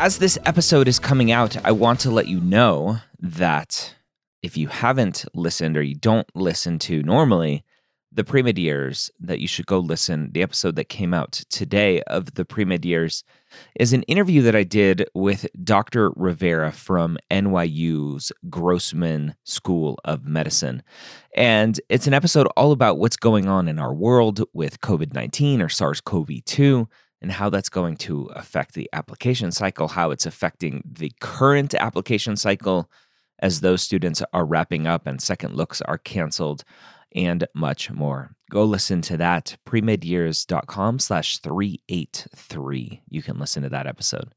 As this episode is coming out, I want to let you know that if you haven't listened or you don't listen to normally, the pre-med years that you should go listen. The episode that came out today of the pre-med years is an interview that i did with dr rivera from nyu's grossman school of medicine. And it's an episode all about what's going on in our world with covid-19 or sars-cov-2 and how that's going to affect the application cycle how it's affecting the current application cycle as those students are wrapping up and second looks are canceled and much more. Go listen to that, premedyears.com slash 383. You can listen to that episode.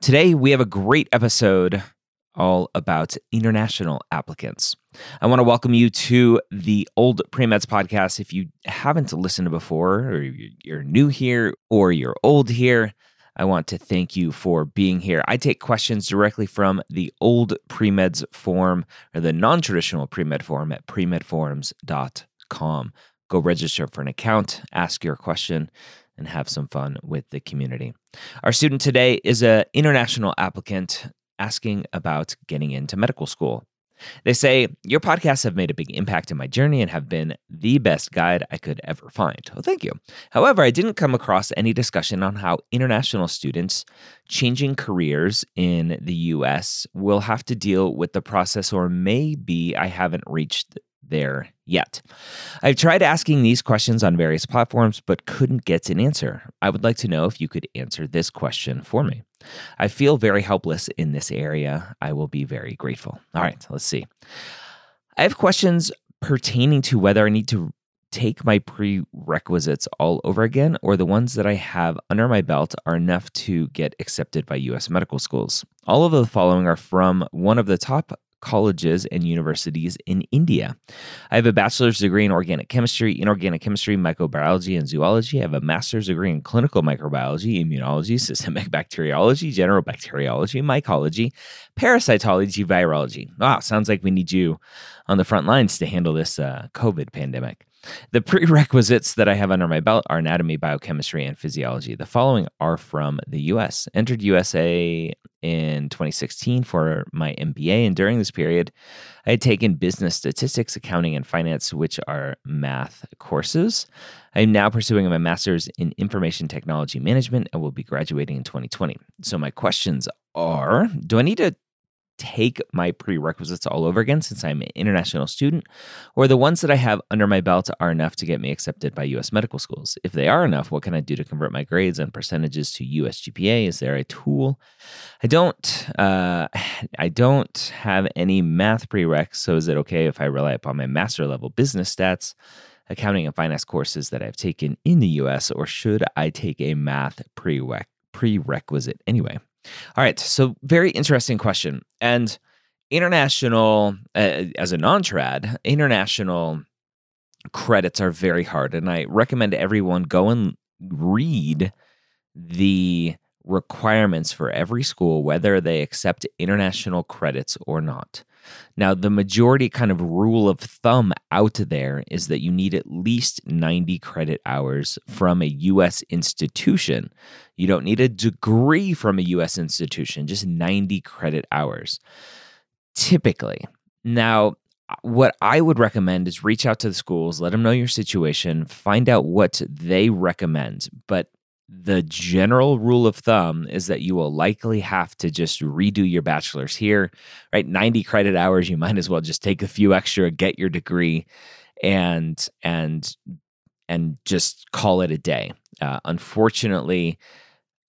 Today, we have a great episode all about international applicants. I want to welcome you to the Old Premeds podcast. If you haven't listened before, or you're new here, or you're old here, I want to thank you for being here. I take questions directly from the old pre-meds form or the non-traditional pre-med form at premedforums.com. Go register for an account, ask your question, and have some fun with the community. Our student today is an international applicant asking about getting into medical school. They say, Your podcasts have made a big impact in my journey and have been the best guide I could ever find. Well, thank you. However, I didn't come across any discussion on how international students changing careers in the US will have to deal with the process, or maybe I haven't reached there yet. I've tried asking these questions on various platforms, but couldn't get an answer. I would like to know if you could answer this question for me. I feel very helpless in this area. I will be very grateful. All right, let's see. I have questions pertaining to whether I need to take my prerequisites all over again or the ones that I have under my belt are enough to get accepted by US medical schools. All of the following are from one of the top colleges and universities in India. I have a bachelor's degree in organic chemistry, inorganic chemistry, microbiology, and zoology. I have a master's degree in clinical microbiology, immunology, systemic bacteriology, general bacteriology, mycology, parasitology, virology. Wow, sounds like we need you on the front lines to handle this uh, COVID pandemic. The prerequisites that I have under my belt are anatomy, biochemistry, and physiology. The following are from the US. Entered USA in 2016 for my MBA, and during this period, I had taken business statistics, accounting, and finance, which are math courses. I am now pursuing my master's in information technology management and will be graduating in 2020. So, my questions are Do I need to take my prerequisites all over again since I'm an international student, or the ones that I have under my belt are enough to get me accepted by US medical schools? If they are enough, what can I do to convert my grades and percentages to US GPA? Is there a tool? I don't uh, I don't have any math prereqs, so is it okay if I rely upon my master level business stats? Accounting and finance courses that I've taken in the US, or should I take a math prereq- prerequisite anyway? All right. So, very interesting question. And international, uh, as a non trad, international credits are very hard. And I recommend everyone go and read the requirements for every school, whether they accept international credits or not. Now, the majority kind of rule of thumb out there is that you need at least 90 credit hours from a US institution. You don't need a degree from a US institution, just 90 credit hours. Typically. Now, what I would recommend is reach out to the schools, let them know your situation, find out what they recommend. But the general rule of thumb is that you will likely have to just redo your bachelor's here, right? 90 credit hours, you might as well just take a few extra, get your degree and and and just call it a day. Uh, unfortunately,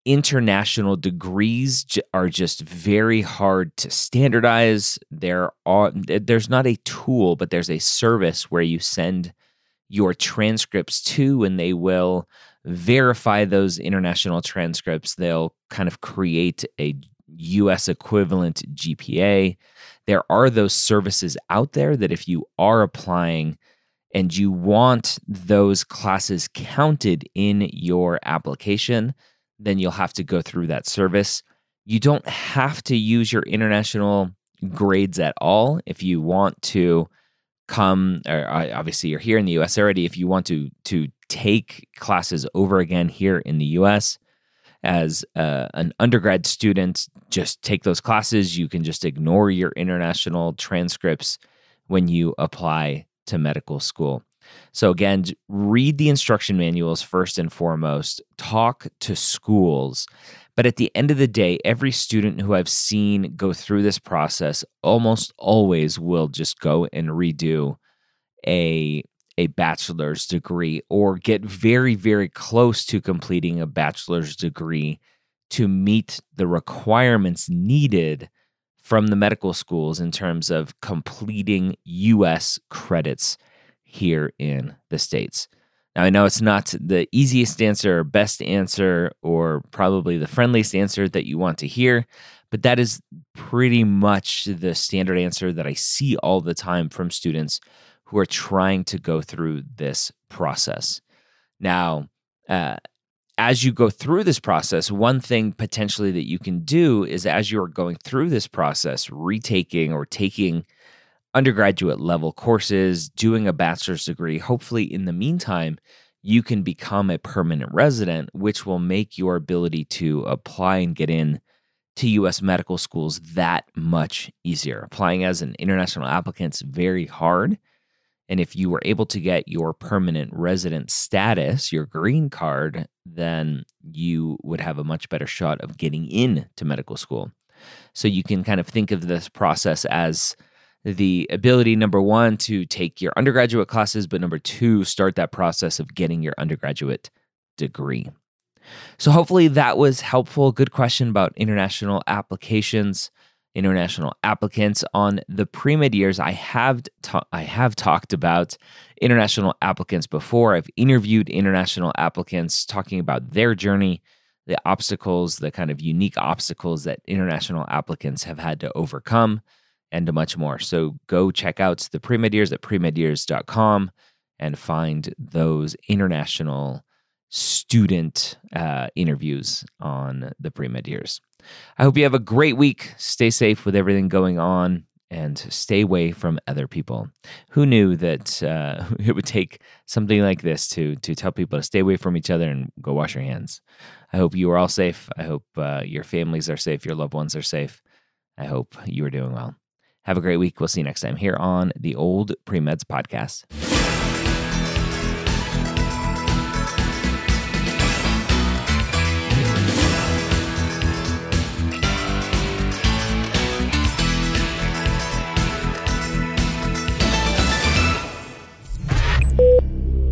international degrees are just very hard to standardize. There are there's not a tool, but there's a service where you send your transcripts to and they will verify those international transcripts. They'll kind of create a US equivalent GPA. There are those services out there that if you are applying and you want those classes counted in your application, then you'll have to go through that service. You don't have to use your international grades at all if you want to come or uh, obviously you're here in the US already if you want to to take classes over again here in the US as uh, an undergrad student just take those classes. You can just ignore your international transcripts when you apply to medical school. So again read the instruction manuals first and foremost. Talk to schools. But at the end of the day, every student who I've seen go through this process almost always will just go and redo a a bachelor's degree or get very very close to completing a bachelor's degree to meet the requirements needed from the medical schools in terms of completing US credits here in the states. Now, I know it's not the easiest answer or best answer or probably the friendliest answer that you want to hear, but that is pretty much the standard answer that I see all the time from students who are trying to go through this process. Now, uh, as you go through this process, one thing potentially that you can do is as you are going through this process, retaking or taking undergraduate level courses, doing a bachelor's degree. Hopefully, in the meantime, you can become a permanent resident, which will make your ability to apply and get in to US medical schools that much easier. Applying as an international applicant is very hard. And if you were able to get your permanent resident status, your green card, then you would have a much better shot of getting in to medical school. So you can kind of think of this process as the ability, number one, to take your undergraduate classes, but number two, start that process of getting your undergraduate degree. So, hopefully, that was helpful. Good question about international applications, international applicants. On the pre med years, I have, ta- I have talked about international applicants before. I've interviewed international applicants talking about their journey, the obstacles, the kind of unique obstacles that international applicants have had to overcome and much more. So go check out the pre-med-years at premedyears.com and find those international student uh, interviews on the pre-med years. I hope you have a great week. Stay safe with everything going on and stay away from other people. Who knew that uh, it would take something like this to to tell people to stay away from each other and go wash your hands? I hope you are all safe. I hope uh, your families are safe, your loved ones are safe. I hope you are doing well. Have a great week. We'll see you next time here on the Old Premeds Podcast.